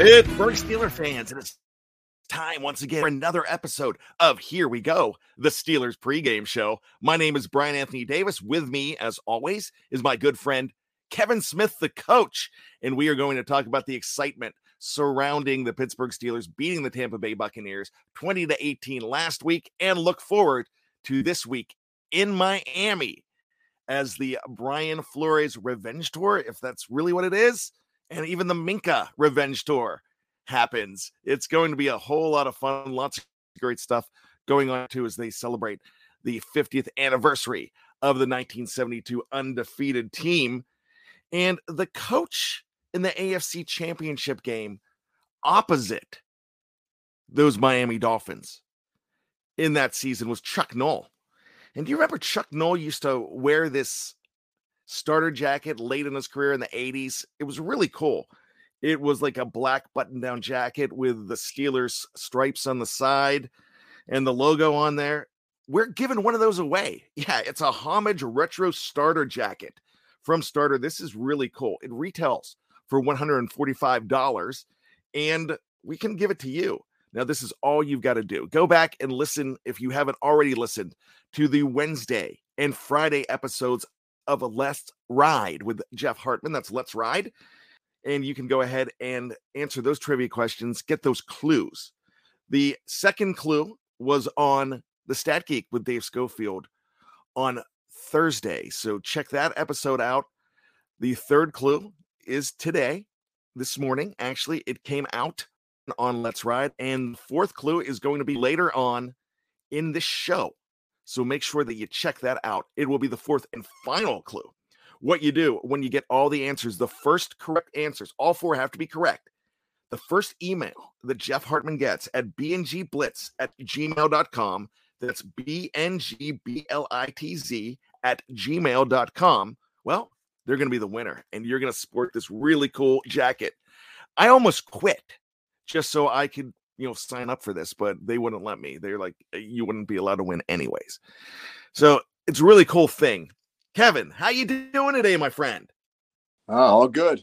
Pittsburgh Steeler fans, and it's time once again for another episode of Here We Go, the Steelers pregame show. My name is Brian Anthony Davis. With me, as always, is my good friend Kevin Smith, the coach, and we are going to talk about the excitement surrounding the Pittsburgh Steelers beating the Tampa Bay Buccaneers 20 to 18 last week and look forward to this week in Miami as the Brian Flores Revenge Tour, if that's really what it is and even the Minkah Revenge Tour happens. It's going to be a whole lot of fun, lots of great stuff going on too as they celebrate the 50th anniversary of the 1972 undefeated team. And the coach in the AFC Championship game opposite those Miami Dolphins in that season was Chuck Noll. And do you remember Chuck Noll used to wear this starter jacket late in his career in the 80s. It was really cool. It was like a black button down jacket with the Steelers stripes on the side and the logo on there. We're giving one of those away. Yeah, it's a homage retro starter jacket from Starter. This is really cool. It retails for $145 and we can give it to you. Now, this is all you've got to do. Go back and listen if you haven't already listened to the Wednesday and Friday episodes of a Let's Ride with Jeff Hartman. That's Let's Ride. And you can go ahead and answer those trivia questions, get those clues. The second clue was on the Stat Geek with Dave Schofield on Thursday. So check that episode out. The third clue is today, this morning. Actually, it came out on Let's Ride. And fourth clue is going to be later on in this show. So make sure that you check that out. It will be the fourth and final clue. What you do when you get all the answers, the first correct answers, all four have to be correct. The first email that Jeff Hartman gets at bngblitz at gmail.com, that's B-N-G-B-L-I-T-Z at gmail.com. Well, they're going to be the winner, and you're going to sport this really cool jacket. I almost quit just so I could you know sign up for this but they wouldn't let me. They're like uh, you wouldn't be allowed to win anyways. So it's a really cool thing. Kevin how you doing today my friend? Oh, all good.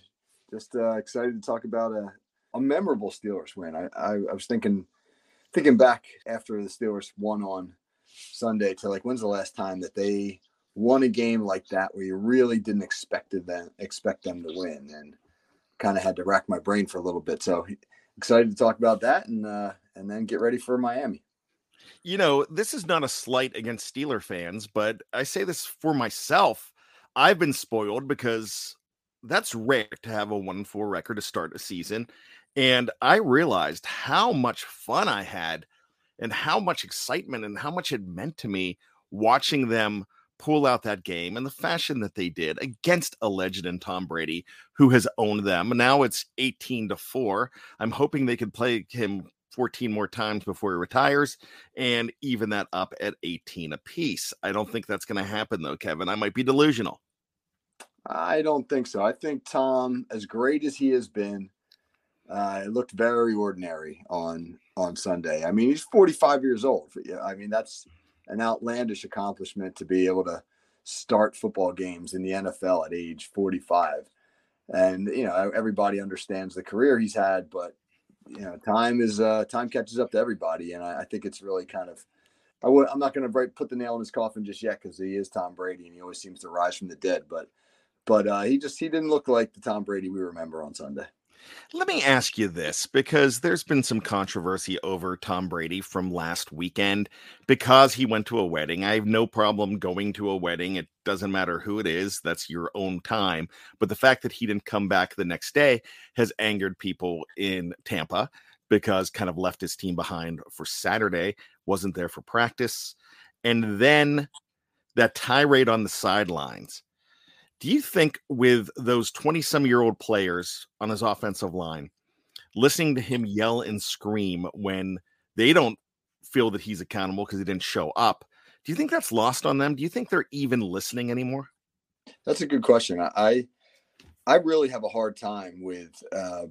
Just uh, excited to talk about a, a memorable steelers win. I, I, I was thinking thinking back after the steelers won on sunday to like when's the last time that they won a game like that where you really didn't expect them expect them to win and kind of had to rack my brain for a little bit. So excited to talk about that and uh, and then get ready for Miami. You know, this is not a slight against Steeler fans, but I say this for myself. I've been spoiled because that's rare to have a 1 4 record to start a season. And I realized how much fun I had and how much excitement and how much it meant to me watching them pull out that game in the fashion that they did against a legend in Tom Brady, who has owned them. Now it's 18 to 4. I'm hoping they can play him 14 more times before he retires and even that up at 18 apiece. I don't think that's going to happen though, Kevin. I might be delusional. I don't think so. I think Tom, as great as he has been, uh, it looked very ordinary on on Sunday. I mean, he's 45 years old. I mean, that's an outlandish accomplishment to be able to start football games in the NFL at age 45. And you know, everybody understands the career he's had, but you know, time is uh, time catches up to everybody, and I, I think it's really kind of. I would, I'm not going to put the nail in his coffin just yet because he is Tom Brady and he always seems to rise from the dead. But, but uh, he just he didn't look like the Tom Brady we remember on Sunday. Let me ask you this because there's been some controversy over Tom Brady from last weekend because he went to a wedding. I have no problem going to a wedding. It doesn't matter who it is, that's your own time. But the fact that he didn't come back the next day has angered people in Tampa because kind of left his team behind for Saturday, wasn't there for practice. And then that tirade on the sidelines do you think with those 20 some year old players on his offensive line, listening to him yell and scream when they don't feel that he's accountable because he didn't show up, do you think that's lost on them? Do you think they're even listening anymore? That's a good question. I I really have a hard time with uh,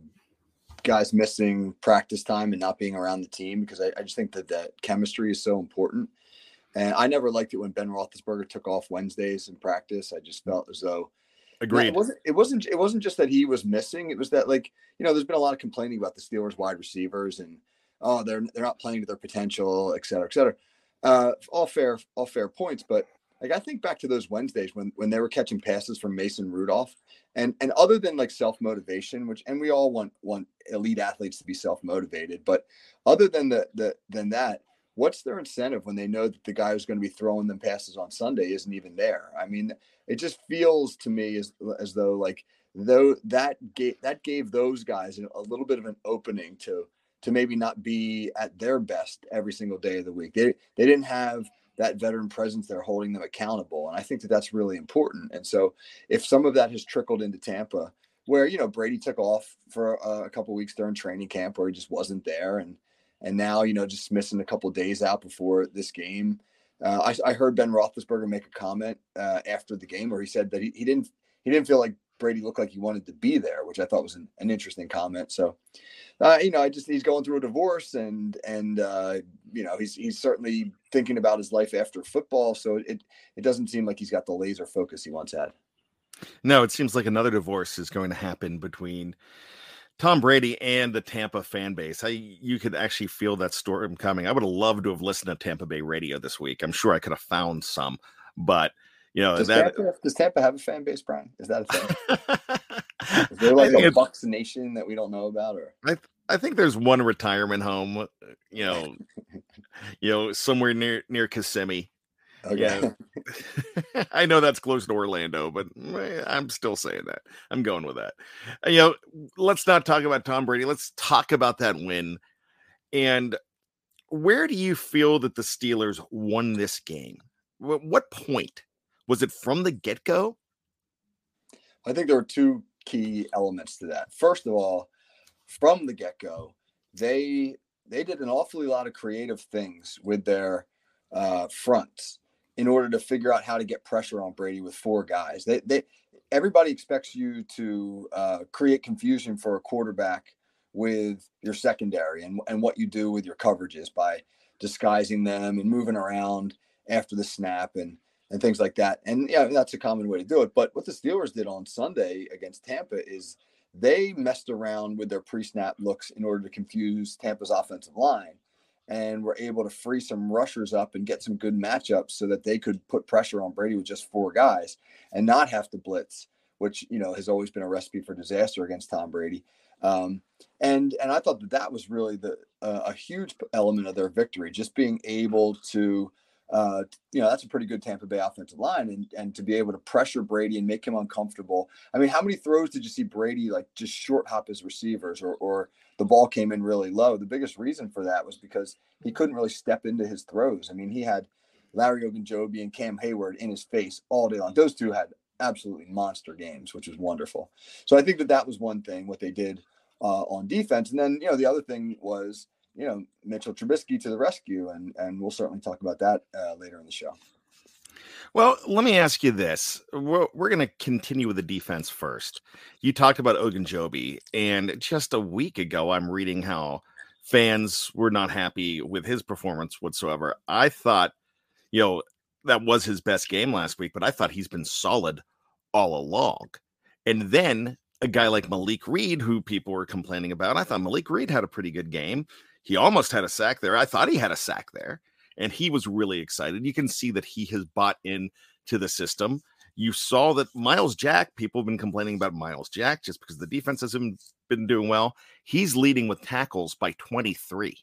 guys missing practice time and not being around the team because I, I just think that that chemistry is so important. And I never liked it when Ben Roethlisberger took off Wednesdays in practice. I just felt as though Agreed. it wasn't. It wasn't. It wasn't just that he was missing. It was that like you know, there's been a lot of complaining about the Steelers wide receivers and oh, they're they're not playing to their potential, et cetera, et cetera. Uh, all fair, all fair points, but like I think back to those Wednesdays when when they were catching passes from Mason Rudolph, and and other than like self motivation, which and we all want want elite athletes to be self motivated, but other than the the than that, what's their incentive when they know that the guy who's going to be throwing them passes on Sunday isn't even there? I mean, it just feels to me as as though like though that gave that gave those guys a little bit of an opening to to maybe not be at their best every single day of the week. They they didn't have that veteran presence there holding them accountable. And I think that that's really important. And so if some of that has trickled into Tampa, where you know Brady took off for a, a couple weeks during training camp where he just wasn't there, and and now you know just missing a couple days out before this game. Uh, I, I, heard Ben Roethlisberger make a comment uh, after the game where he said that he, he didn't he didn't feel like Brady looked like he wanted to be there, which I thought was an, an interesting comment. So, uh, you know, I just he's going through a divorce and and uh, you know he's he's certainly thinking about his life after football. So it it doesn't seem like he's got the laser focus he once had. No, it seems like another divorce is going to happen between Tom Brady and the Tampa fan base. I you could actually feel that storm coming. I would have loved to have listened to Tampa Bay radio this week. I'm sure I could have found some, but you know does, that, Tampa, does Tampa have a fan base, Brian? Is that a thing? Is there like a Bucs nation that we don't know about, or I I think there's one retirement home, uh, you know, you know, somewhere near near Kissimmee. Okay. Yeah. I know that's close to Orlando, but eh, I'm still saying that. I'm going with that. Uh, you know, let's not talk about Tom Brady. Let's talk about that win. And where do you feel that the Steelers won this game? What point was it from the get go? I think there were two key elements to that. First of all, from the get go, they they did an awfully lot of creative things with their uh, fronts in order to figure out how to get pressure on Brady with four guys. They they everybody expects you to uh, create confusion for a quarterback with your secondary and, and what you do with your coverages by disguising them and moving around after the snap and and things like that. And yeah, that's a common way to do it. But what the Steelers did on Sunday against Tampa is they messed around with their pre-snap looks in order to confuse Tampa's offensive line and were able to free some rushers up and get some good matchups so that they could put pressure on Brady with just four guys and not have to blitz, which you know has always been a recipe for disaster against Tom Brady. Um, and and I thought that that was really the uh, a huge element of their victory, just being able to uh, you know, that's a pretty good Tampa Bay offensive line, and and to be able to pressure Brady and make him uncomfortable. I mean, how many throws did you see Brady like just short hop his receivers, or or the ball came in really low? The biggest reason for that was because he couldn't really step into his throws. I mean, he had Larry Ogunjobi and Cam Heyward in his face all day long. Those two had absolutely monster games, which was wonderful. So I think that that was one thing what they did uh, on defense, and then you know the other thing was you know Mitchell Trubisky to the rescue, and and we'll certainly talk about that uh, later in the show. Well, let me ask you this: we're, we're going to continue with the defense first. You talked about Ogunjobi, and just a week ago, I'm reading how fans were not happy with his performance whatsoever. I thought, you know, that was his best game last week, but I thought he's been solid all along. And then a guy like Malik Reed, who people were complaining about, I thought Malik Reed had a pretty good game. He almost had a sack there. I thought he had a sack there, and he was really excited. You can see that he has bought in to the system. You saw that Myles Jack, people have been complaining about Myles Jack just because the defense hasn't been doing well. He's leading with tackles by 23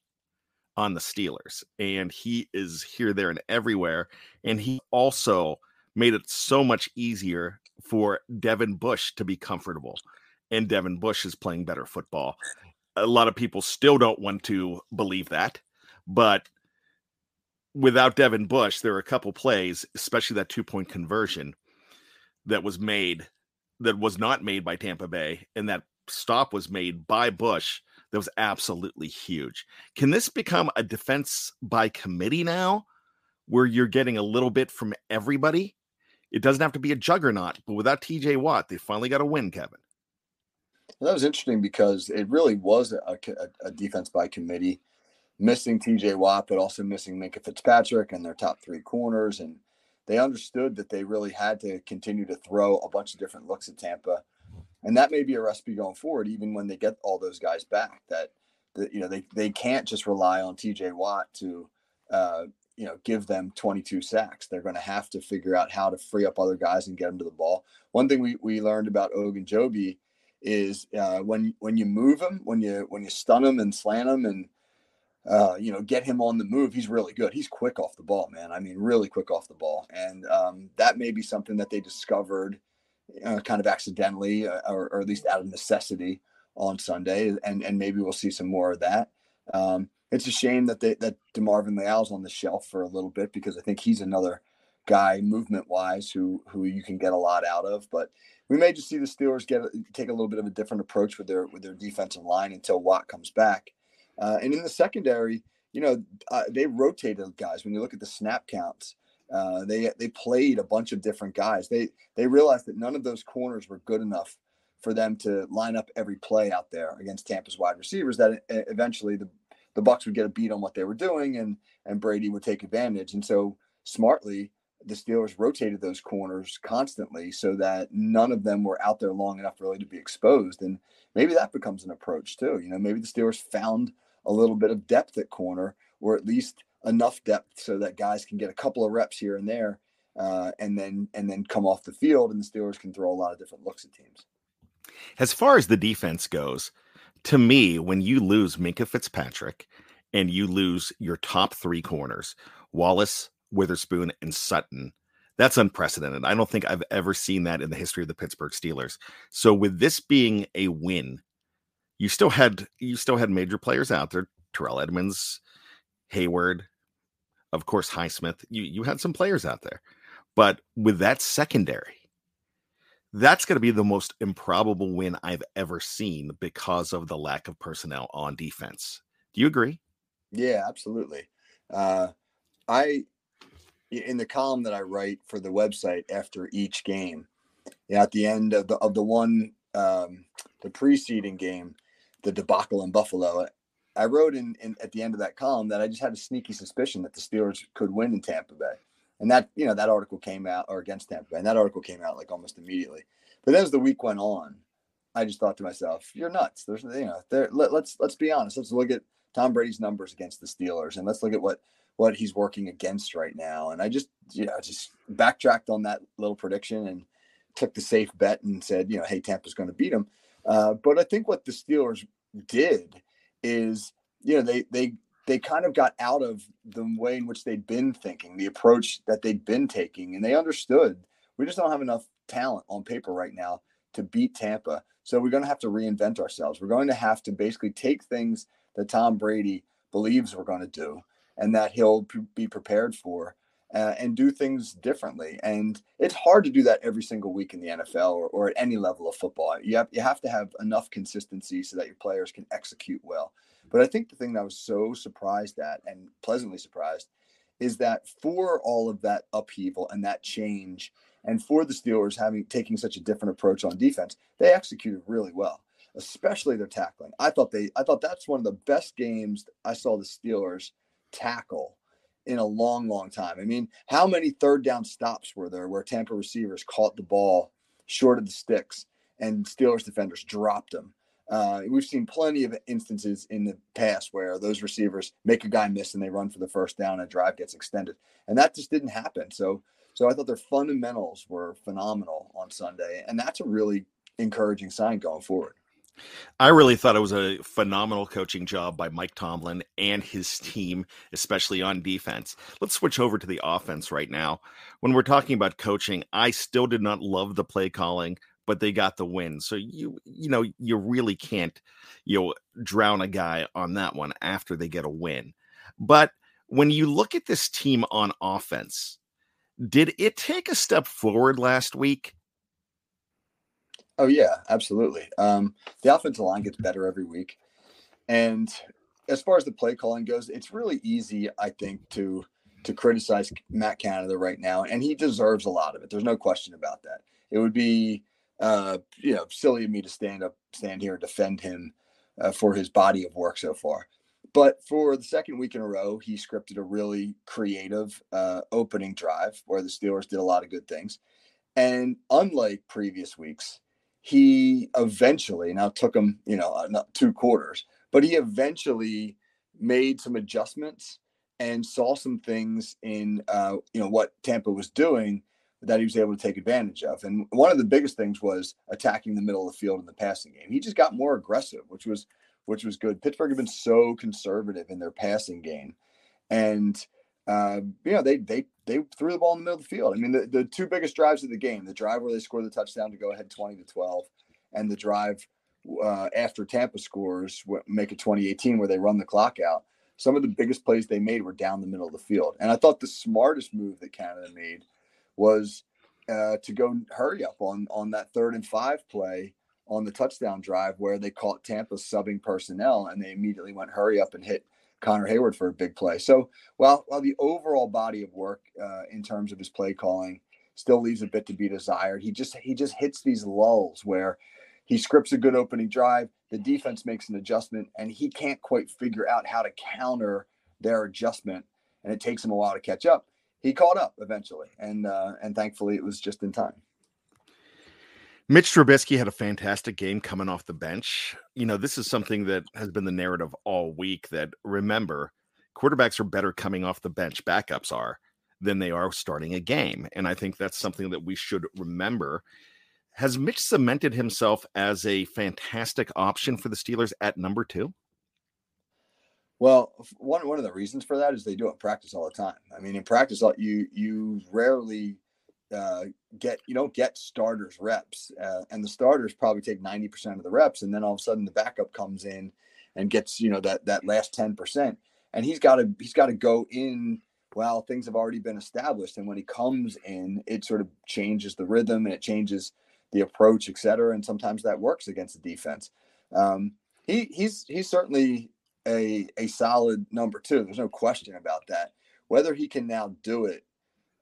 on the Steelers, and he is here, there, and everywhere. And he also made it so much easier for Devin Bush to be comfortable. And Devin Bush is playing better football a lot of people still don't want to believe that. But without Devin Bush, there were a couple plays, especially that two point conversion that was made that was not made by Tampa Bay, and that stop was made by Bush. That was absolutely huge. Can this become a defense by committee now, where you're getting a little bit from everybody? It doesn't have to be a juggernaut, but without TJ Watt, they finally got a win, Kevin. Well, that was interesting because it really was a, a, a, defense by committee, missing TJ Watt, but also missing Minkah Fitzpatrick and their top three corners. And they understood that they really had to continue to throw a bunch of different looks at Tampa. And that may be a recipe going forward, even when they get all those guys back. That, that you know they they can't just rely on T.J. Watt to uh, you know give them 22 sacks. They're going to have to figure out how to free up other guys and get them to the ball. One thing we we learned about Ogunjobi is uh, when when you move him, when you when you stun him and slant him and uh, you know, get him on the move. He's really good. He's quick off the ball, man. I mean, really quick off the ball. And um, that may be something that they discovered uh, kind of accidentally uh, or, or, at least out of necessity on Sunday. And, and maybe we'll see some more of that. Um, it's a shame that they, that DeMarvin Leal's on the shelf for a little bit because I think he's another guy movement wise who, who you can get a lot out of, but we may just see the Steelers get take a little bit of a different approach with their, with their defensive line until Watt comes back. Uh, and in the secondary, you know, uh, they rotated guys. When you look at the snap counts, uh, they they played a bunch of different guys. They they realized that none of those corners were good enough for them to line up every play out there against Tampa's wide receivers. That eventually the the Bucs would get a beat on what they were doing, and and Brady would take advantage. And so smartly, the Steelers rotated those corners constantly so that none of them were out there long enough really to be exposed. And maybe that becomes an approach too. You know, maybe the Steelers found a little bit of depth at corner, or at least enough depth so that guys can get a couple of reps here and there, uh, and then and then come off the field, and the Steelers can throw a lot of different looks at teams. As far as the defense goes, to me, when you lose Minkah Fitzpatrick and you lose your top three corners, Wallace, Witherspoon, and Sutton, that's unprecedented. I don't think I've ever seen that in the history of the Pittsburgh Steelers. So, with this being a win you still had you still had major players out there, Terrell Edmunds, Heyward, of course Highsmith. You you had some players out there. But with that secondary, that's going to be the most improbable win I've ever seen because of the lack of personnel on defense. Do you agree? Yeah, absolutely. Uh, I in the column that I write for the website after each game, at the end of the of the one um, the preceding game, the debacle in Buffalo. I wrote in, in at the end of that column that I just had a sneaky suspicion that the Steelers could win in Tampa Bay. And that, you know, that article came out or against Tampa Bay. And that article came out like almost immediately. But as the week went on, I just thought to myself, you're nuts. There's you know, there let, let's let's be honest. Let's look at Tom Brady's numbers against the Steelers and let's look at what what he's working against right now. And I just, you know, just backtracked on that little prediction and took the safe bet and said, you know, hey, Tampa's going to beat him. Uh, but I think what the Steelers did is, you know, they they they kind of got out of the way in which they'd been thinking, the approach that they'd been taking, and they understood we just don't have enough talent on paper right now to beat Tampa. So we're going to have to reinvent ourselves. We're going to have to basically take things that Tom Brady believes we're going to do and that he'll be prepared for uh, and do things differently. And it's hard to do that every single week in the NFL or, or at any level of football. You have, you have to have enough consistency so that your players can execute well. But I think the thing that I was so surprised at and pleasantly surprised is that for all of that upheaval and that change, and for the Steelers having taking such a different approach on defense, they executed really well, especially their tackling. I thought they I thought that's one of the best games I saw the Steelers tackle in a long, long time. I mean, how many third down stops were there where Tampa receivers caught the ball short of the sticks and Steelers defenders dropped them? Uh, we've seen plenty of instances in the past where those receivers make a guy miss and they run for the first down and drive gets extended, and that just didn't happen. So, so I thought their fundamentals were phenomenal on Sunday, and that's a really encouraging sign going forward. I really thought it was a phenomenal coaching job by Mike Tomlin and his team, especially on defense. Let's switch over to the offense right now. When we're talking about coaching, I still did not love the play calling, but they got the win. So you you know, you really can't you know drown a guy on that one after they get a win. But when you look at this team on offense, did it take a step forward last week? Oh yeah, absolutely. Um, the offensive line gets better every week, and as far as the play calling goes, it's really easy, I think, to to criticize Matt Canada right now, and he deserves a lot of it. There's no question about that. It would be, uh, you know, silly of me to stand up, stand here and defend him uh, for his body of work so far. but for the second week in a row, he scripted a really creative uh, opening drive where the Steelers did a lot of good things. And unlike previous weeks, he eventually now took him, you know, uh, two quarters, but he eventually made some adjustments and saw some things in, uh, you know, what Tampa was doing that he was able to take advantage of. And one of the biggest things was attacking the middle of the field in the passing game. He just got more aggressive, which was which was good. Pittsburgh had been so conservative in their passing game, and you know they they they threw the ball in the middle of the field. I mean, the, the two biggest drives of the game: the drive where they scored the touchdown to go ahead twenty to twelve, and the drive uh, after Tampa scores, make it 2018, where they run the clock out. Some of the biggest plays they made were down the middle of the field, and I thought the smartest move that Canada made was uh, to go hurry up on on that third and five play on the touchdown drive where they caught Tampa subbing personnel and they immediately went hurry up and hit Connor Heyward for a big play. So while while the overall body of work uh, in terms of his play calling still leaves a bit to be desired, he just he just hits these lulls where he scripts a good opening drive, the defense makes an adjustment, and he can't quite figure out how to counter their adjustment, and it takes him a while to catch up. He caught up eventually, and uh, and thankfully it was just in time. Mitch Trubisky had a fantastic game coming off the bench. You know, this is something that has been the narrative all week that remember, quarterbacks are better coming off the bench, backups are, than they are starting a game. And I think that's something that we should remember. Has Mitch cemented himself as a fantastic option for the Steelers at number two? Well, one one of the reasons for that is they do it practice all the time. I mean, in practice, uh, you you rarely uh, get you don't get starters reps, uh, and the starters probably take ninety percent of the reps, and then all of a sudden the backup comes in and gets you know that that last ten percent, and he's got to he's got to go in while things have already been established, and when he comes in, it sort of changes the rhythm and it changes the approach, et cetera, and sometimes that works against the defense. Um, he he's he's certainly a a solid number two. There's no question about that. Whether he can now do it.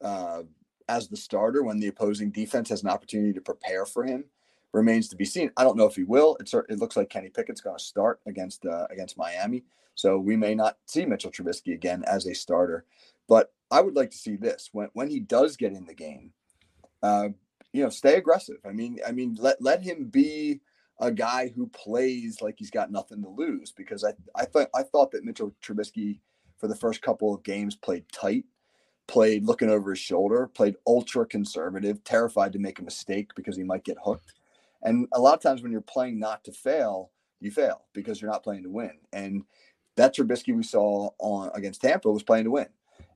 Uh, as the starter when the opposing defense has an opportunity to prepare for him remains to be seen. I don't know if he will. It's, it looks like Kenny Pickett's going to start against uh, against Miami, so we may not see Mitchell Trubisky again as a starter. But I would like to see this when when he does get in the game. Uh, you know, stay aggressive. I mean, I mean, let let him be a guy who plays like he's got nothing to lose. Because I I thought I thought that Mitchell Trubisky for the first couple of games played tight played looking over his shoulder, played ultra conservative, terrified to make a mistake because he might get hooked. And a lot of times when you're playing not to fail, you fail because you're not playing to win. And that Trubisky we saw on against Tampa was playing to win,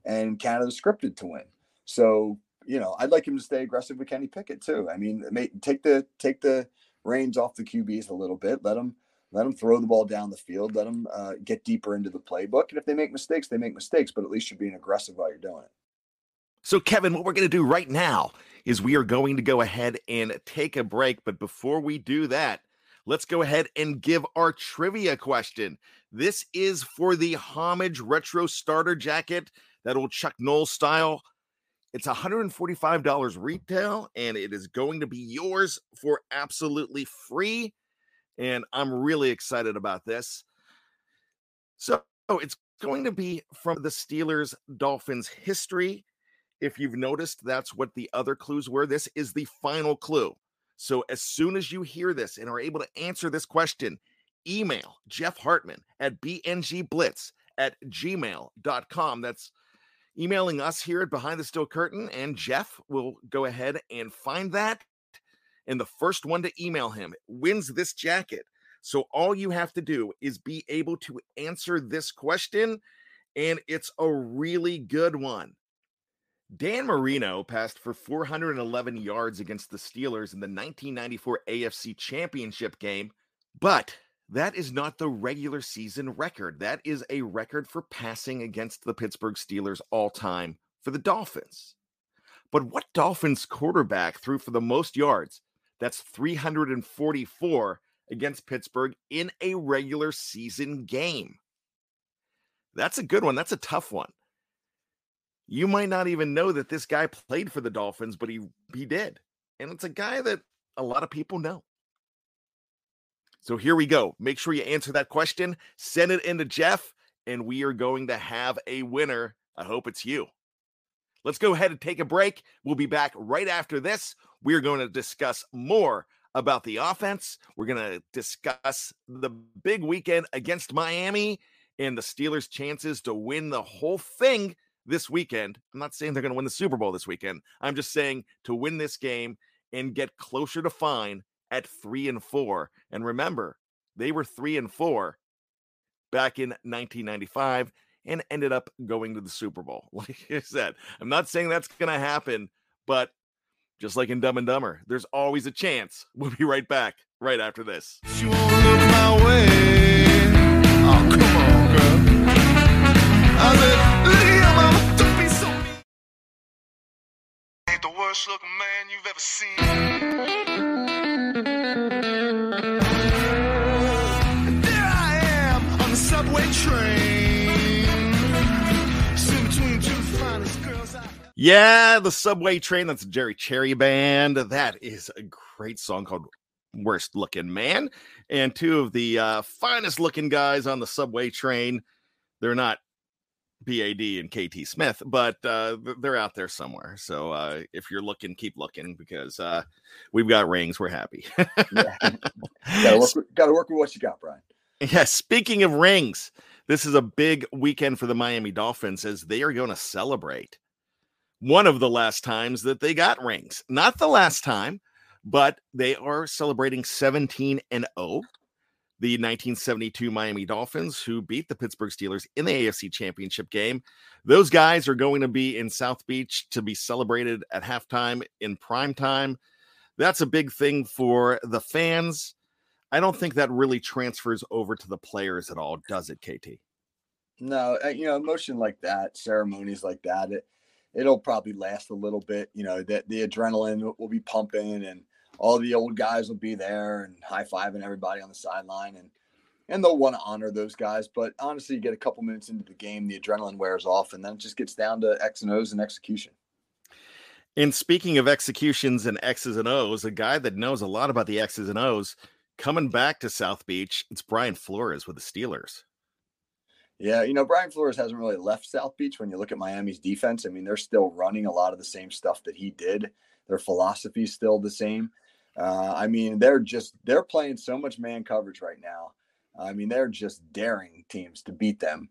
and Canada scripted to win. So you know, I'd like him to stay aggressive with Kenny Pickett too. I mean, take the take the reins off the QBs a little bit. Let them let them throw the ball down the field. Let them uh, get deeper into the playbook. And if they make mistakes, they make mistakes. But at least you're being aggressive while you're doing it. So, Kevin, what we're going to do right now is we are going to go ahead and take a break. But before we do that, let's go ahead and give our trivia question. This is for the Homage Retro Starter Jacket, that old Chuck Noll style. It's $145 retail, and it is going to be yours for absolutely free. And I'm really excited about this. So, oh, it's going to be from the Steelers Dolphins history if you've noticed, that's what the other clues were. This is the final clue. So as soon as you hear this and are able to answer this question, email Jeff Hartman at bngblitz at gmail.com. That's emailing us here at Behind the Steel Curtain, and Jeff will go ahead and find that. And the first one to email him wins this jacket. So all you have to do is be able to answer this question, and it's a really good one. Dan Marino passed for 411 yards against the Steelers in the 1994 AFC Championship game, but that is not the regular season record. That is a record for passing against the Pittsburgh Steelers all time for the Dolphins. But what Dolphins quarterback threw for the most yards? That's 344 against Pittsburgh in a regular season game. That's a good one. That's a tough one you might not even know that this guy played for the Dolphins, but he he did. And it's a guy that a lot of people know. So here we go. Make sure you answer that question, send it into Jeff, and we are going to have a winner. I hope it's you. Let's go ahead and take a break. We'll be back right after this. We are going to discuss more about the offense. We're going to discuss the big weekend against Miami and the Steelers' chances to win the whole thing this weekend. I'm not saying they're going to win the Super Bowl this weekend. I'm just saying to win this game and get closer to fine at three and four. And remember, they were three and four back in 1995 and ended up going to the Super Bowl. Like I said, I'm not saying that's going to happen, but just like in Dumb and Dumber, there's always a chance. We'll be right back right after this. Yeah, the subway train. That's Jerry Cherry Band. That is a great song called Worst Looking Man. And two of the uh, finest looking guys on the subway train. They're not BAD and KT Smith, but uh, they're out there somewhere. So uh, if you're looking, keep looking because uh, we've got rings. We're happy. yeah. gotta, work with, gotta work with what you got, Brian. Yeah. Speaking of rings, this is a big weekend for the Miami Dolphins as they are going to celebrate one of the last times that they got rings. Not the last time, but they are celebrating 17 and 0 the 1972 Miami Dolphins, who beat the Pittsburgh Steelers in the AFC Championship game. Those guys are going to be in South Beach to be celebrated at halftime in prime time. That's a big thing for the fans. I don't think that really transfers over to the players at all, does it, KT? No, uh, you know, emotion like that, ceremonies like that, it it'll probably last a little bit. You know, that the adrenaline will be pumping and all the old guys will be there and high fiving everybody on the sideline and and they'll want to honor those guys. But honestly, you get a couple minutes into the game, the adrenaline wears off, and then it just gets down to X and O's and execution. And speaking of executions and X's and O's, a guy that knows a lot about the X's and O's coming back to South Beach, it's Brian Flores with the Steelers. Yeah, you know, Brian Flores hasn't really left South Beach when you look at Miami's defense. I mean, they're still running a lot of the same stuff that he did. Their philosophy is still the same. Uh, I mean, they're just they're playing so much man coverage right now. I mean, they're just daring teams to beat them,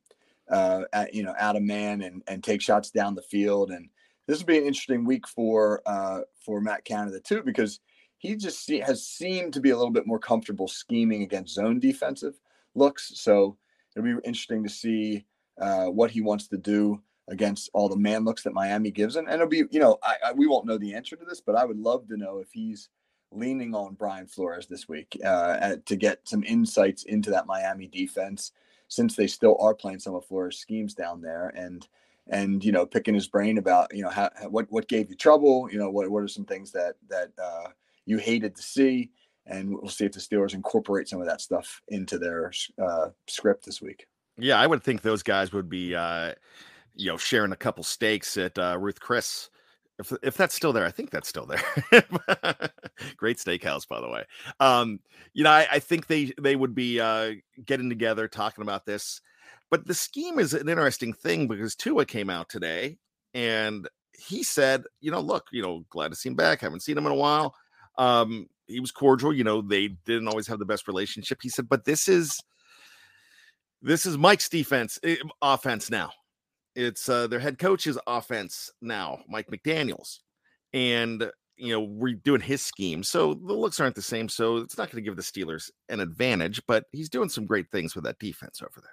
uh, at, you know, out of man and and take shots down the field. And this will be an interesting week for uh, for Matt Canada too, because he just see, has seemed to be a little bit more comfortable scheming against zone defensive looks. So it'll be interesting to see uh, what he wants to do against all the man looks that Miami gives him. And it'll be, you know, I, I, we won't know the answer to this, but I would love to know if he's leaning on Brian Flores this week uh, to get some insights into that Miami defense, since they still are playing some of Flores' schemes down there, and and you know picking his brain about you know how, what what gave you trouble, you know what what are some things that that uh, you hated to see, and we'll see if the Steelers incorporate some of that stuff into their uh, script this week. Yeah, I would think those guys would be, uh, you know, sharing a couple steaks at uh, Ruth Chris if if that's still there, I think that's still there. Great steakhouse, by the way. Um, you know, I, I think they they would be uh, getting together talking about this. But the scheme is an interesting thing because Tua came out today and he said, you know, look, you know, glad to see him back. Haven't seen him in a while. Um, he was cordial. You know, they didn't always have the best relationship. He said, but this is this is Mike's defense eh, offense now. It's uh, their head coach's offense now, Mike McDaniels, and you know we're doing his scheme, so the looks aren't the same. So it's not going to give the Steelers an advantage, but he's doing some great things with that defense over there.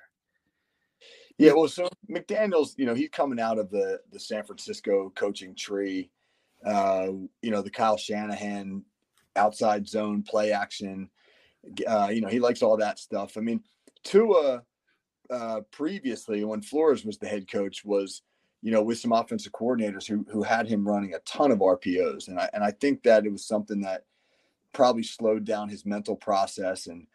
Yeah, well, so McDaniel's, you know, he's coming out of the the San Francisco coaching tree. Uh, you know, the Kyle Shanahan outside zone play action. Uh, you know, he likes all that stuff. I mean, Tua uh, previously when Flores was the head coach was, you know, with some offensive coordinators who who had him running a ton of RPOs, and I and I think that it was something that probably slowed down his mental process, and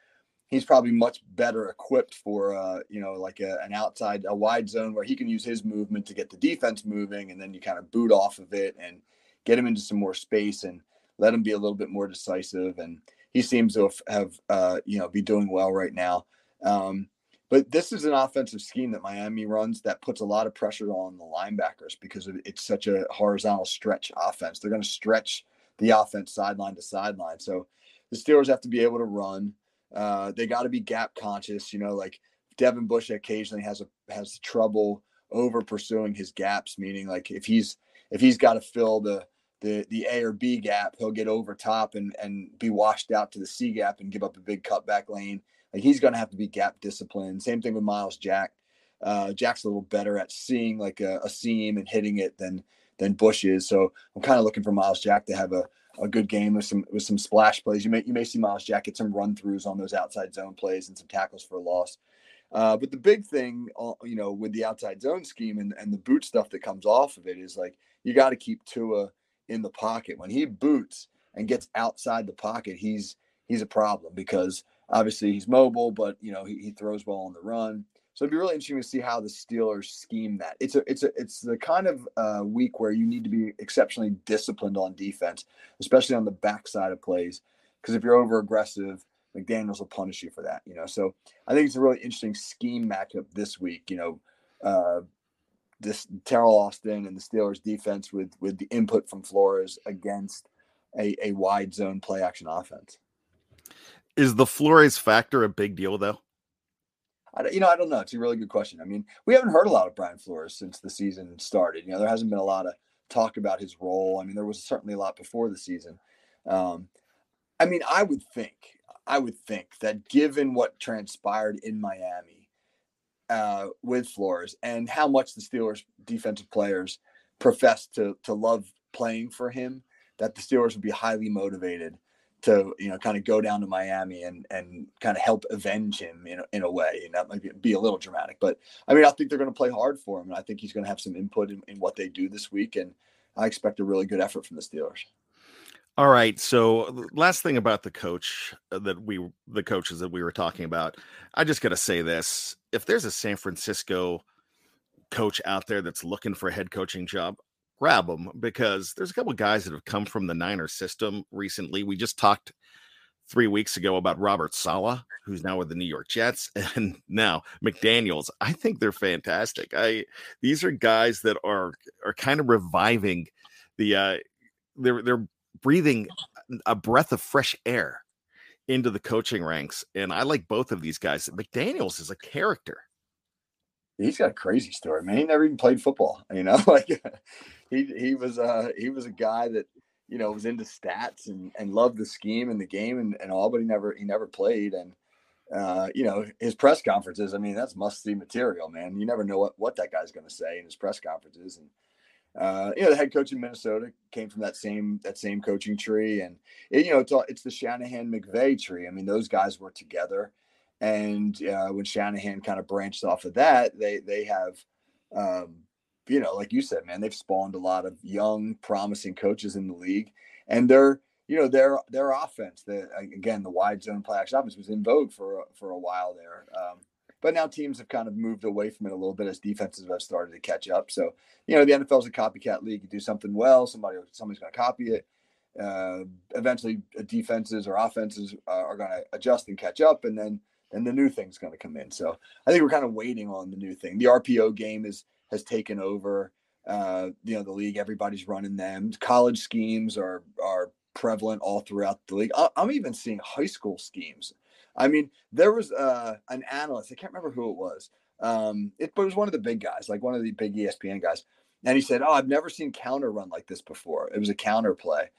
he's probably much better equipped for, uh, you know, like a, an outside a wide zone where he can use his movement to get the defense moving, and then you kind of boot off of it and get him into some more space and let him be a little bit more decisive, and he seems to have, have uh, you know be doing well right now. Um, But this is an offensive scheme that Miami runs that puts a lot of pressure on the linebackers because it's such a horizontal stretch offense. They're going to stretch the offense sideline to sideline. So the Steelers have to be able to run. Uh, they got to be gap conscious. You know, like Devin Bush occasionally has a has trouble over pursuing his gaps, meaning like if he's if he's got to fill the the the A or B gap, he'll get over top and and be washed out to the C gap and give up a big cutback lane. Like he's going to have to be gap disciplined. Same thing with Myles Jack. Uh, Jack's a little better at seeing like a, a seam and hitting it than than Bush is. So I'm kind of looking for Myles Jack to have a, a good game with some with some splash plays. You may you may see Myles Jack get some run throughs on those outside zone plays and some tackles for a loss. Uh, but the big thing, uh, you know, with the outside zone scheme and, and the boot stuff that comes off of it is like you got to keep Tua in the pocket. When he boots and gets outside the pocket, he's he's a problem because obviously he's mobile, but you know he, he throws ball on the run. So it'd be really interesting to see how the Steelers scheme that. It's a it's a it's the kind of uh, week where you need to be exceptionally disciplined on defense, especially on the backside of plays. Because if you're over aggressive, McDaniels will punish you for that. You know, so I think it's a really interesting scheme matchup this week. You know, uh, this Teryl Austin and the Steelers defense with with the input from Flores against a, a wide zone play action offense. Is the Flores factor a big deal though? I, you know, I don't know. It's a really good question. I mean, we haven't heard a lot of Brian Flores since the season started. You know, there hasn't been a lot of talk about his role. I mean, there was certainly a lot before the season. Um, I mean, I would think, I would think that given what transpired in Miami uh, with Flores and how much the Steelers defensive players profess to to love playing for him, that the Steelers would be highly motivated to you know kind of go down to Miami and and kind of help avenge him in, in a way. And that might be, be a little dramatic, but I mean I think they're going to play hard for him, and I think he's going to have some input in, in what they do this week. And I expect a really good effort from the Steelers. All right. So last thing about the coach uh, that we the coaches that we were talking about, I just got to say this: if there's a San Francisco coach out there that's looking for a head coaching job, grab them because there's a couple guys that have come from the Niner system recently. We just talked three weeks ago about Robert Saleh, who's now with the New York Jets, and now McDaniels. I think they're fantastic. I these are guys that are are kind of reviving the uh they're they're breathing a breath of fresh air into the coaching ranks. And I like both of these guys. McDaniels is a character he's got a crazy story, man. He never even played football, you know, like he he was uh he was a guy that you know was into stats and and loved the scheme and the game and, and all, but he never he never played and uh, you know, his press conferences, I mean, that's must see material, man. You never know what, what that guy's going to say in his press conferences. And, uh, you know, the head coach in Minnesota came from that same, that same coaching tree. And, it, you know, it's all, it's the Shanahan McVay tree. I mean, those guys were together and uh, when Shanahan kind of branched off of that, they they have, um, you know, like you said, man, they've spawned a lot of young, promising coaches in the league, and their you know their their offense, the again the wide zone play action offense was in vogue for for a while there. Um, but now teams have kind of moved away from it a little bit as defenses have started to catch up. So you know the NFL is a copycat league. You do something well, somebody somebody's going to copy it. Uh, eventually, uh, defenses or offenses are going to adjust and catch up, and then and the new thing's going to come in. So I think we're kind of waiting on the new thing. The RPO game is has taken over. Uh, you know, the league. Everybody's running them. College schemes are are prevalent all throughout the league. I'm even seeing high school schemes. I mean, there was uh, an analyst. I can't remember who it was. Um, it, but it was one of the big guys, like one of the big ESPN guys. And he said, "Oh, I've never seen counter run like this before. It was a counter play."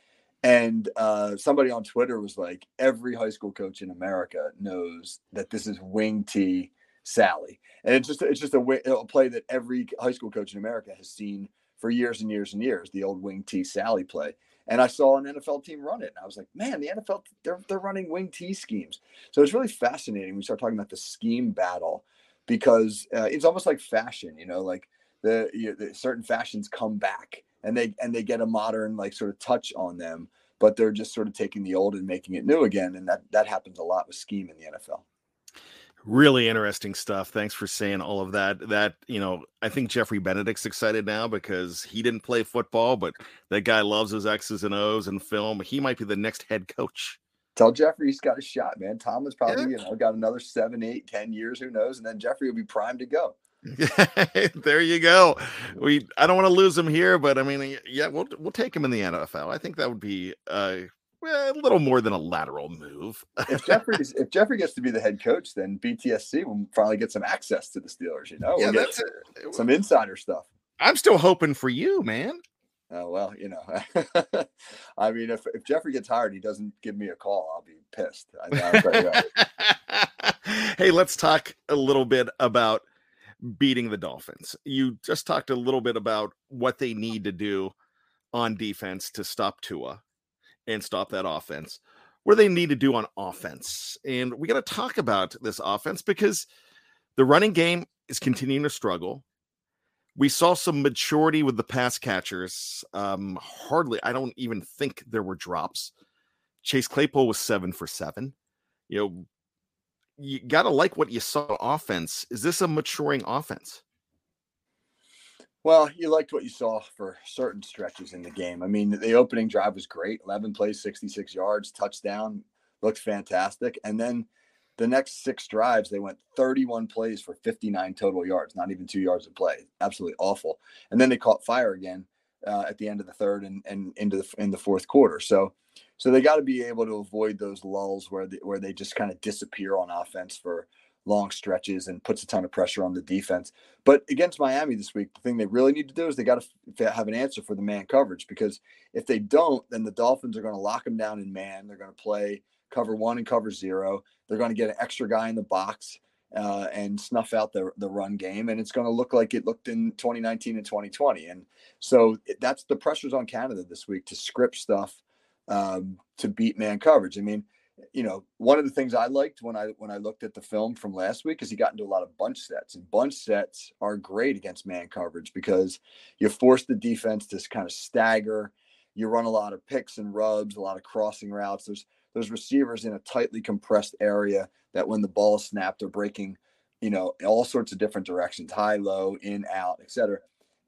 And uh, somebody on Twitter was like, every high school coach in America knows that this is wing T Sally, and it's just it's just a, a play that every high school coach in America has seen for years and years and years. The old wing T Sally play, and I saw an NFL team run it, and I was like, man, the NFL they're they're running wing T schemes. So it's really fascinating. We start talking about the scheme battle because uh, it's almost like fashion, you know, like the, you know, the certain fashions come back and they and they get a modern like sort of touch on them but they're just sort of taking the old and making it new again and that that happens a lot with scheme in the NFL really interesting stuff thanks for saying all of that that you know i think jeffrey benedict's excited now because he didn't play football but that guy loves his x's and o's and film he might be the next head coach tell Jeffrey he's got a shot, man. Tomlin's probably yeah. you know got another seven, eight, ten years, who knows, and then Jeffrey will be primed to go. there you go. We I don't want to lose him here, but I mean, yeah, we'll we'll take him in the NFL. I think that would be uh, Eh, a little more than a lateral move. if Jeffrey if Jeffrey gets to be the head coach, then BTSC will finally get some access to the Steelers. You know, we'll yeah, that's some insider stuff. I'm still hoping for you, man. Oh well, you know, I mean, if if Jeffrey gets hired, he doesn't give me a call, I'll be pissed. hey, let's talk a little bit about beating the Dolphins. You just talked a little bit about what they need to do on defense to stop Tua and stop that offense. What do they need to do on offense? And we got to talk about this offense because the running game is continuing to struggle. We saw some maturity with the pass catchers. Um, hardly, I don't even think there were drops. Chase Claypool was seven for seven. You know, you got to like what you saw offense. Is this a maturing offense? Well, you liked what you saw for certain stretches in the game. I mean, the opening drive was great 11 plays, 66 yards, touchdown, looked fantastic. And then the next six drives, they went 31 plays for 59 total yards, not even two yards of play. Absolutely awful. And then they caught fire again uh, at the end of the third and, and into the in the fourth quarter. So so they got to be able to avoid those lulls where they, where they just kind of disappear on offense for long stretches and puts a ton of pressure on the defense. But against Miami this week, the thing they really need to do is they got to have an answer for the man coverage because if they don't, then the Dolphins are going to lock them down in man. They're going to play cover one and cover zero. They're going to get an extra guy in the box uh, and snuff out the, the run game. And it's going to look like it looked in 2019 and 2020. And so that's the pressures on Canada this week to script stuff um, to beat man coverage. I mean, you know, one of the things I liked when I when I looked at the film from last week is he got into a lot of bunch sets, and bunch sets are great against man coverage because you force the defense to kind of stagger. You run a lot of picks and rubs, a lot of crossing routes. There's there's receivers in a tightly compressed area that when the ball is snapped are breaking, you know, all sorts of different directions, high, low, in, out, etc.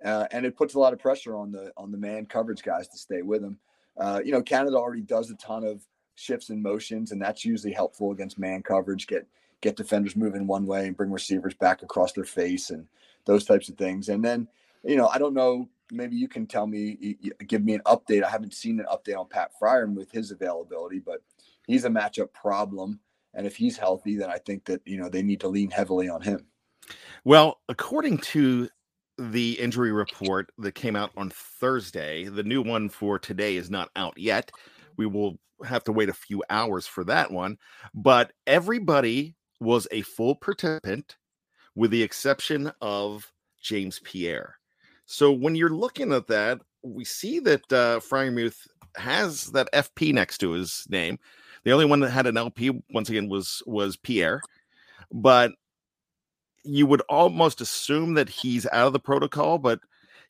Uh, and it puts a lot of pressure on the on the man coverage guys to stay with them. Uh, you know, Canada already does a ton of shifts and motions, and that's usually helpful against man coverage. Get get defenders moving one way and bring receivers back across their face and those types of things. And then, you know, I don't know. Maybe you can tell me, give me an update. I haven't seen an update on Pat Fryer with his availability, but he's a matchup problem. And if he's healthy, then I think that you know they need to lean heavily on him. Well, according to the injury report that came out on Thursday, the new one for today is not out yet. We will have to wait a few hours for that one. But everybody was a full participant with the exception of James Pierre. So when you're looking at that, we see that uh, Freiermuth has that FP next to his name. The only one that had an LP once again was was Pierre, but you would almost assume that he's out of the protocol, but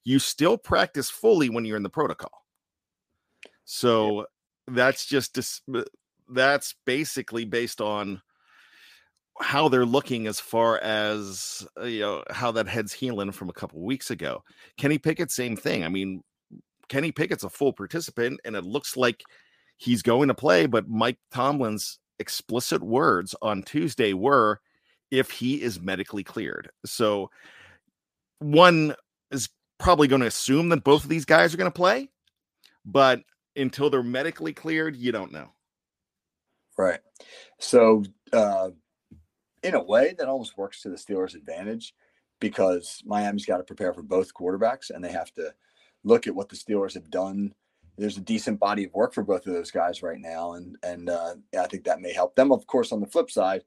you still practice fully when you're in the protocol. So that's just that's basically based on how they're looking as far as uh, you know how that head's healing from a couple weeks ago. Kenny Pickett, same thing. I mean, Kenny Pickett's a full participant, and it looks like he's going to play. But Mike Tomlin's explicit words on Tuesday were, "If he is medically cleared." So one is probably going to assume that both of these guys are going to play, but until they're medically cleared, you don't know. Right. So, uh, in a way, that almost works to the Steelers' advantage because Miami's got to prepare for both quarterbacks and they have to look at what the Steelers have done. There's a decent body of work for both of those guys right now, and and uh, I think that may help them. Of course, on the flip side,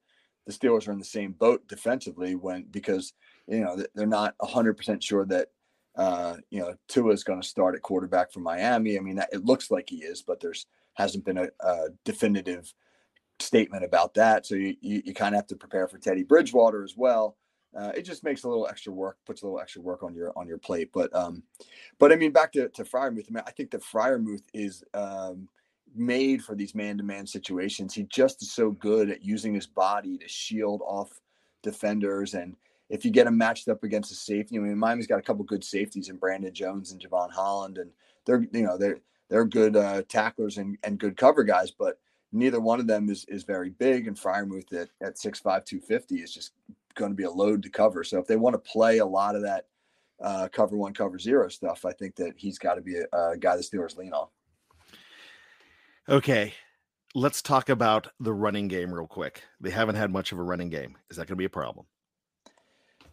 the Steelers are in the same boat defensively when because you know they're not 100 percent sure that uh, you know, Tua is going to start at quarterback for Miami. I mean, it looks like he is, but there's hasn't been a, a definitive statement about that. So you, you, you kind of have to prepare for Teddy Bridgewater as well. Uh, it just makes a little extra work, puts a little extra work on your on your plate. But um, but I mean, back to to Freiermuth. I, mean, I think that Freiermuth is um, made for these man to man situations. He just is so good at using his body to shield off defenders and if you get them matched up against a safety, I mean, Miami's got a couple good safeties in Brandon Jones and Jevon Holland, and they're you know they're they're good uh, tacklers and, and good cover guys. But neither one of them is is very big, and Freiermuth at at six five two fifty is just going to be a load to cover. So if they want to play a lot of that uh, cover one, cover zero stuff, I think that he's got to be a, a guy the Steelers lean on. Okay, let's talk about the running game real quick. They haven't had much of a running game. Is that going to be a problem?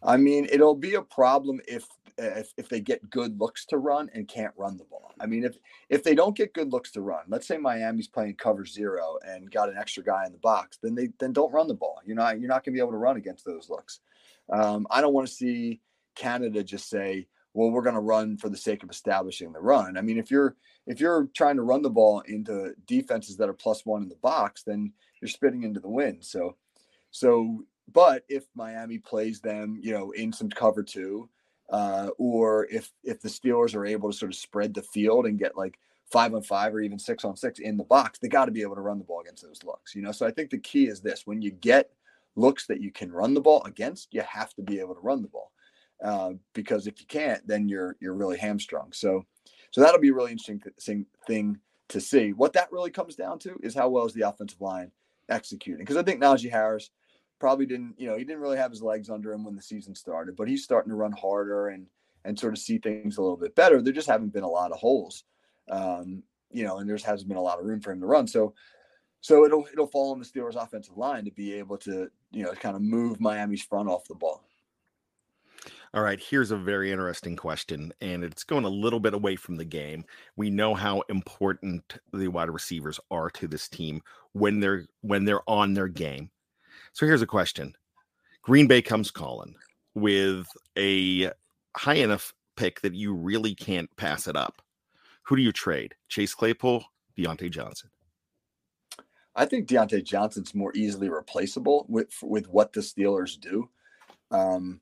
I mean, it'll be a problem if, if if they get good looks to run and can't run the ball. I mean, if if they don't get good looks to run, let's say Miami's playing cover zero and got an extra guy in the box, then they then don't run the ball. You're not you're not going to be able to run against those looks. Um, I don't want to see Canada just say, "Well, we're going to run for the sake of establishing the run." I mean, if you're if you're trying to run the ball into defenses that are plus one in the box, then you're spitting into the wind. So, so but if Miami plays them, you know, in some cover two, uh, or if if the Steelers are able to sort of spread the field and get like five on five or even six on six in the box, they got to be able to run the ball against those looks. You know, so I think the key is this: when you get looks that you can run the ball against, you have to be able to run the ball. Uh, because if you can't, then you're you're really hamstrung. So, so that'll be a really interesting thing to see. What that really comes down to is how well is the offensive line executing. Because I think Najee Harris probably didn't, you know, he didn't really have his legs under him when the season started, but he's starting to run harder and and sort of see things a little bit better. There just haven't been a lot of holes, um, you know, and there hasn't been a lot of room for him to run. So, so it'll it'll fall on the Steelers' offensive line to be able to, you know, kind of move Miami's front off the ball. All right, here's a very interesting question, and it's going a little bit away from the game. We know how important the wide receivers are to this team when they're when they're on their game. So here's a question. Green Bay comes calling with a high enough pick that you really can't pass it up. Who do you trade? Chase Claypool, Diontae Johnson? I think Diontae Johnson's more easily replaceable with with what the Steelers do. Um,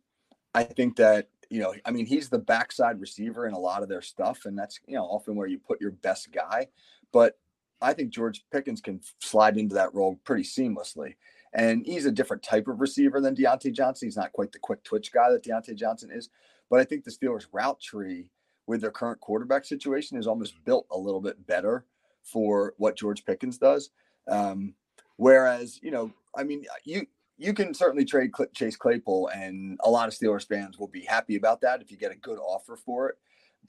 I think that you know, I mean, he's the backside receiver in a lot of their stuff, and that's you know often where you put your best guy. But I think George Pickens can slide into that role pretty seamlessly. And he's a different type of receiver than Diontae Johnson. He's not quite the quick twitch guy that Diontae Johnson is. But I think the Steelers' route tree with their current quarterback situation is almost built a little bit better for what George Pickens does. Um, whereas, you know, I mean, you you can certainly trade Chase Claypool, and a lot of Steelers fans will be happy about that if you get a good offer for it.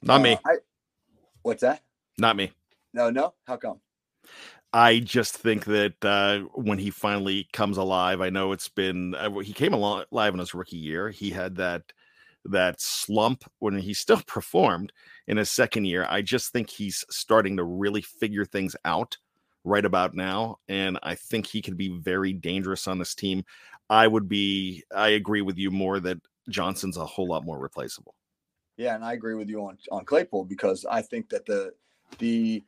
Not uh, me. I, what's that? Not me. No, no. How come? I just think that uh, when he finally comes alive, I know it's been uh, he came alive in his rookie year. He had that that slump when he still performed in his second year. I just think he's starting to really figure things out right about now, and I think he could be very dangerous on this team. I would be. I agree with you more that Johnson's a whole lot more replaceable. Yeah, and I agree with you on on Claypool because I think that the the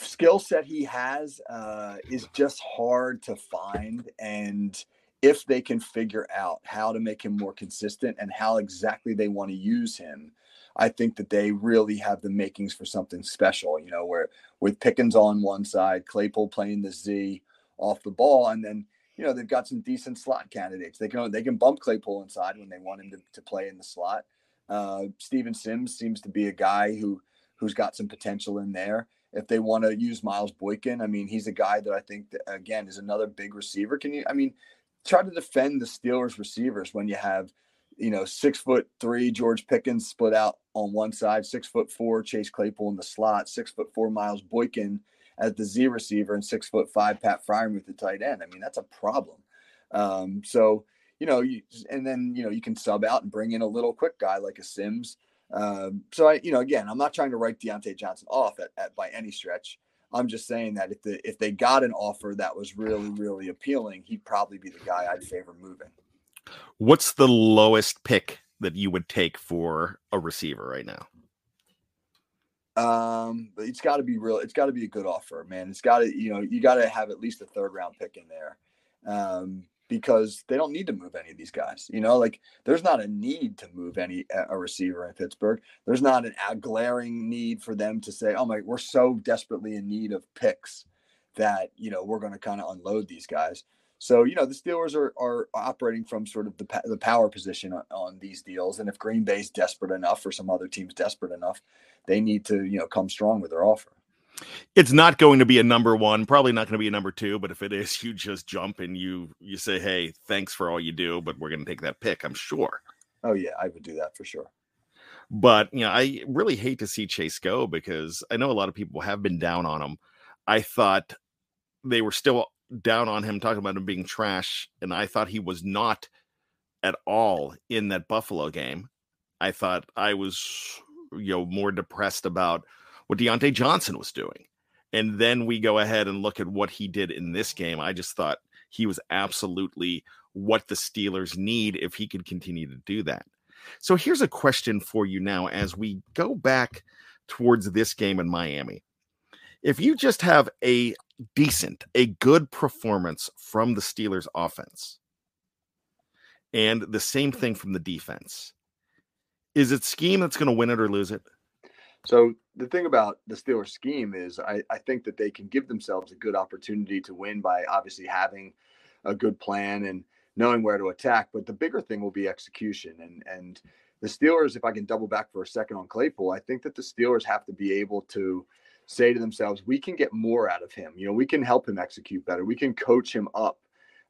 skill set he has uh, is just hard to find. And if they can figure out how to make him more consistent and how exactly they want to use him, I think that they really have the makings for something special. You know, where with Pickens on one side, Claypool playing the Z off the ball, and then you know they've got some decent slot candidates. They can they can bump Claypool inside when they want him to, to play in the slot. Uh, Steven Sims seems to be a guy who who's got some potential in there if they want to use Miles Boykin. I mean, he's a guy that I think that, again is another big receiver. Can you? I mean, try to defend the Steelers receivers when you have, you know, six foot three George Pickens split out on one side, six foot four Chase Claypool in the slot, six foot four Miles Boykin as the Z receiver, and six foot five Pat Freiermuth the tight end. I mean, that's a problem. Um, so you know, you, and then you know you can sub out and bring in a little quick guy like a Sims um, so I, you know, again, I'm not trying to write Diontae Johnson off at, at, by any stretch. I'm just saying that if the if they got an offer that was really really appealing, he'd probably be the guy I'd favor moving. What's the lowest pick that you would take for a receiver right now? Um, but it's got to be real. It's got to be a good offer, man. It's got to, you know, you got to have at least a third round pick in there. Um, because they don't need to move any of these guys. You know, like there's not a need to move any a receiver in Pittsburgh. There's not an, a glaring need for them to say, "Oh my, we're so desperately in need of picks that you know we're going to kind of unload these guys." So you know the Steelers are are operating from sort of the the power position on, on these deals, and if Green Bay's desperate enough, or some other teams desperate enough, they need to you know come strong with their offer. It's not going to be a number one, probably not going to be a number two, but if it is, you just jump and you you say, "Hey, thanks for all you do," but we're going to take that pick. I'm sure. Oh yeah, I would do that for sure. But you know, I really hate to see Chase go because I know a lot of people have been down on him. I thought they were still down on him, talking about him being trash, and I thought he was not at all in that Buffalo game. I thought I was, you know, more depressed about what Diontae Johnson was doing. And then we go ahead and look at what he did in this game. I just thought he was absolutely what the Steelers need if he could continue to do that. So here's a question for you now as we go back towards this game in Miami. If you just have a decent, a good performance from the Steelers offense, and the same thing from the defense, is it scheme that's going to win it or lose it? So the thing about the Steelers scheme is I, I think that they can give themselves a good opportunity to win by obviously having a good plan and knowing where to attack. But the bigger thing will be execution. And and the Steelers, if I can double back for a second on Claypool, I think that the Steelers have to be able to say to themselves, we can get more out of him. You know, we can help him execute better. We can coach him up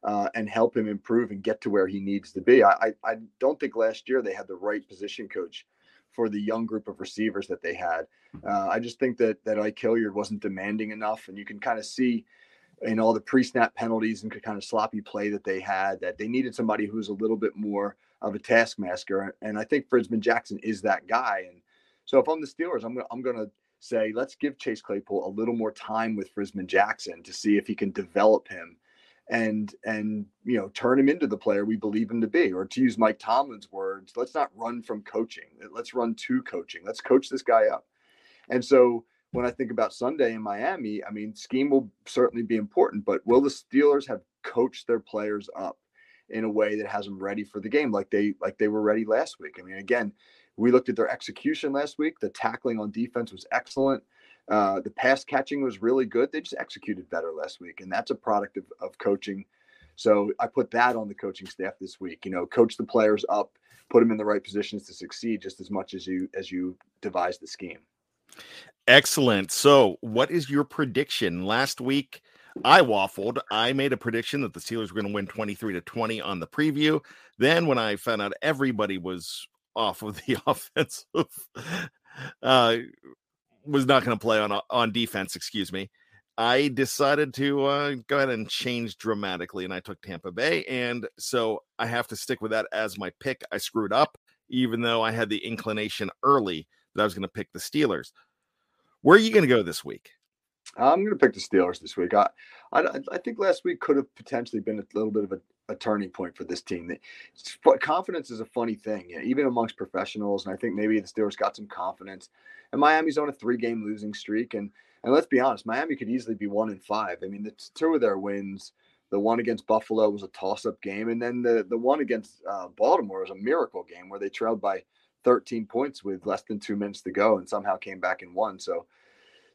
uh, and help him improve and get to where he needs to be. I, I, I don't think last year they had the right position coach for the young group of receivers that they had. Uh, I just think that that Ike Hilliard wasn't demanding enough, and you can kind of see in all the pre-snap penalties and kind of sloppy play that they had that they needed somebody who's a little bit more of a taskmaster. And I think Frisman Jackson is that guy. And so if I'm the Steelers, I'm gonna I'm gonna say let's give Chase Claypool a little more time with Frisman Jackson to see if he can develop him and and you know turn him into the player we believe him to be or to use mike tomlin's words let's not run from coaching. Let's run to coaching. Let's coach this guy up. And so when i think about sunday in miami i mean scheme will certainly be important but will the steelers have coached their players up in a way that has them ready for the game like they like they were ready last week? I mean again we looked at their execution last week. The tackling on defense was excellent uh, the pass catching was really good. They just executed better last week, and that's a product of, of coaching. So I put that on the coaching staff this week. You know, coach the players up, put them in the right positions to succeed, just as much as you as you devise the scheme. Excellent. So, what is your prediction? Last week, I waffled. I made a prediction that the Steelers were going to win 23 to 20 on the preview. Then, when I found out everybody was off of the offensive uh, was not going to play on on defense. Excuse me. I decided to uh, go ahead and change dramatically, and I took Tampa Bay, and so I have to stick with that as my pick. I screwed up, even though I had the inclination early that I was going to pick the Steelers. Where are you going to go this week? I'm going to pick the Steelers this week. I, I, I think last week could have potentially been a little bit of a, a turning point for this team. But Confidence is a funny thing, even amongst professionals, and I think maybe the Steelers got some confidence and Miami's on a three game losing streak. And and let's be honest, Miami could easily be one in five. I mean, the two of their wins, the one against Buffalo was a toss up game, and then the the one against uh, Baltimore was a miracle game where they trailed by 13 points with less than two minutes to go and somehow came back and won. So.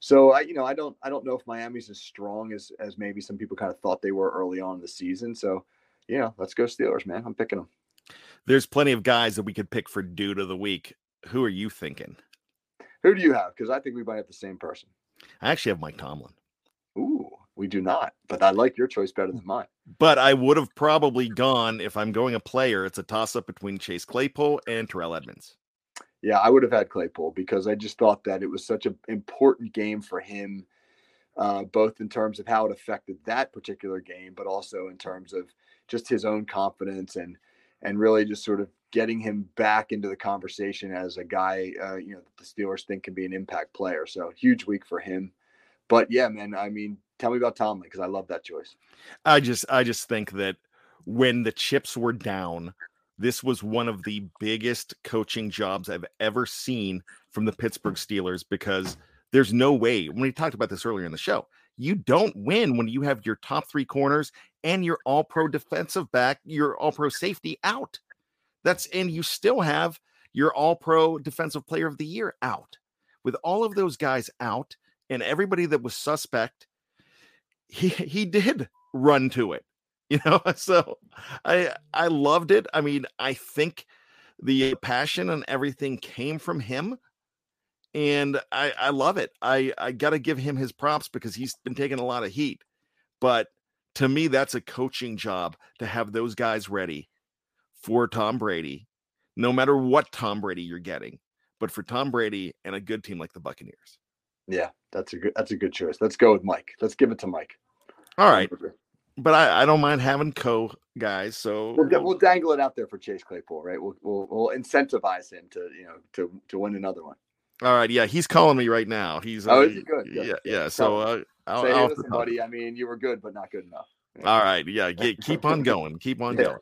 So I, you know, I don't, I don't know if Miami's as strong as as maybe some people kind of thought they were early on in the season. So, you know, let's go Steelers, man. I'm picking them. There's plenty of guys that we could pick for dude of the week. Who are you thinking? Who do you have? Because I think we might have the same person. I actually have Mike Tomlin. Ooh, we do not. But I like your choice better than mine. But I would have probably gone if I'm going a player. It's a toss up between Chase Claypool and Terrell Edmunds. Yeah, I would have had Claypool because I just thought that it was such an important game for him, uh, both in terms of how it affected that particular game, but also in terms of just his own confidence and and really just sort of getting him back into the conversation as a guy, uh, you know, the Steelers think can be an impact player. So huge week for him. But yeah, man, I mean, tell me about Tomlin because I love that choice. I just, I just think that when the chips were down, this was one of the biggest coaching jobs I've ever seen from the Pittsburgh mm. Steelers because there's no way. When we talked about this earlier in the show, you don't win when you have your top three corners and your all pro defensive back, your all pro safety out. That's and you still have your all pro defensive player of the year out. With all of those guys out and everybody that was suspect, he he did run to it. You know, so I I loved it. I mean, I think the passion and everything came from him. and I, I love it. I, I got to give him his props because he's been taking a lot of heat. But to me, that's a coaching job to have those guys ready for Tom Brady, no matter what Tom Brady you're getting, but for Tom Brady and a good team like the Buccaneers. Yeah, that's a good that's a good choice. Let's go with Mike. Let's give it to Mike. All right. But I, I don't mind having co guys, so we'll, we'll dangle it out there for Chase Claypool, right? We'll, we'll we'll incentivize him to you know to to win another one. All right, yeah, he's calling me right now. He's oh, uh, is he good? Yeah, yeah. yeah. So uh, I'll, say, I'll listen, buddy. I mean, you were good, but not good enough. All right, yeah, get, keep on going, keep on going.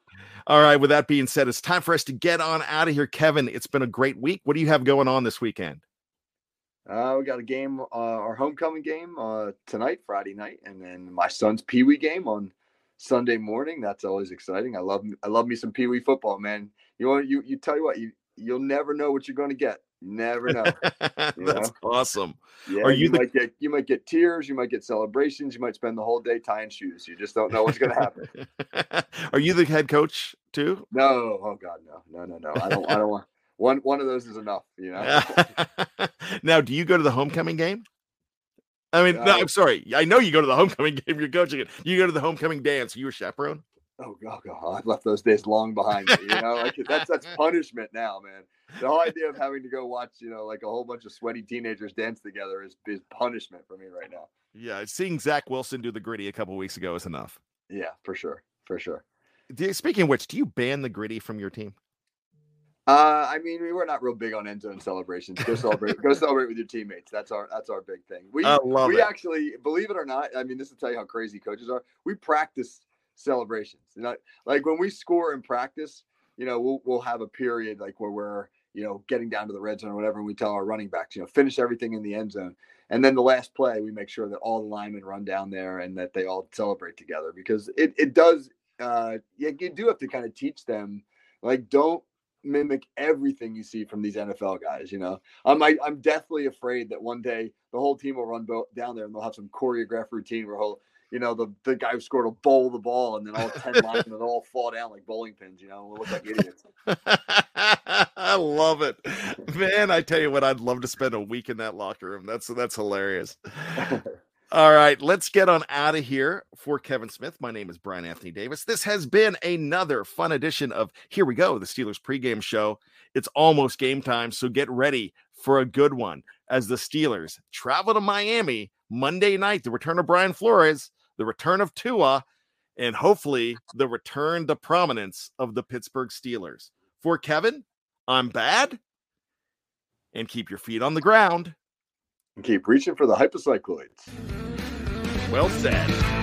All right, with that being said, it's time for us to get on out of here. Kevin, it's been a great week. What do you have going on this weekend? Uh, we got a game, uh, our homecoming game uh, tonight, Friday night, and then my son's Pee Wee game on Sunday morning. That's always exciting. I love I love me some Pee Wee football, man. You want you you tell you what you you'll never know what you're going to get. You never know. That's know? awesome. Yeah, Are you, you the... might get you might get tears, you might get celebrations, you might spend the whole day tying shoes. You just don't know what's going to happen. Are you the head coach too? No. Oh God, no, no, no, no. I don't. I don't want one. One of those is enough. You know. now, do you go to the homecoming game? I mean, uh, no, I'm sorry. I know you go to the homecoming game. You're coaching it. You go to the homecoming dance. You a chaperone? Oh God, God, I've left those days long behind me. You know, like that's that's punishment now, man. The whole idea of having to go watch, you know, like a whole bunch of sweaty teenagers dance together is is punishment for me right now. Yeah, seeing Zach Wilson do the griddy a couple weeks ago is enough. Yeah, for sure, for sure. Speaking of which, do you ban the griddy from your team? Uh, I mean, we were not real big on end zone celebrations. Go celebrate, go celebrate with your teammates. That's our that's our big thing. We we it. actually, believe it or not, I mean, this will tell you how crazy coaches are. We practice celebrations. Not like when we score in practice, you know, we'll we'll have a period like where we're you know getting down to the red zone or whatever, and we tell our running backs, you know, finish everything in the end zone, and then the last play, we make sure that all the linemen run down there and that they all celebrate together because it it does. Uh, you, you do have to kind of teach them like don't mimic everything you see from these NFL guys. You know, I'm I, am i am deathly afraid that one day the whole team will run bo- down there and they'll have some choreographed routine where he'll, you know, the the guy who scored will bowl the ball and then all ten linemen will all fall down like bowling pins. You know, we'll look like idiots. I love it, man. I tell you what, I'd love to spend a week in that locker room. That's that's hilarious. All right, let's get on out of here. For Kevin Smith, my name is Brian Anthony Davis. This has been another fun edition of Here We Go, the Steelers pregame show. It's almost game time, so get ready for a good one as the Steelers travel to Miami Monday night. The return of Brian Flores, the return of Tua, and hopefully the return to prominence of the Pittsburgh Steelers. For Kevin, I'm bad. And keep your feet on the ground. And keep reaching for the hypocycloids. Well said.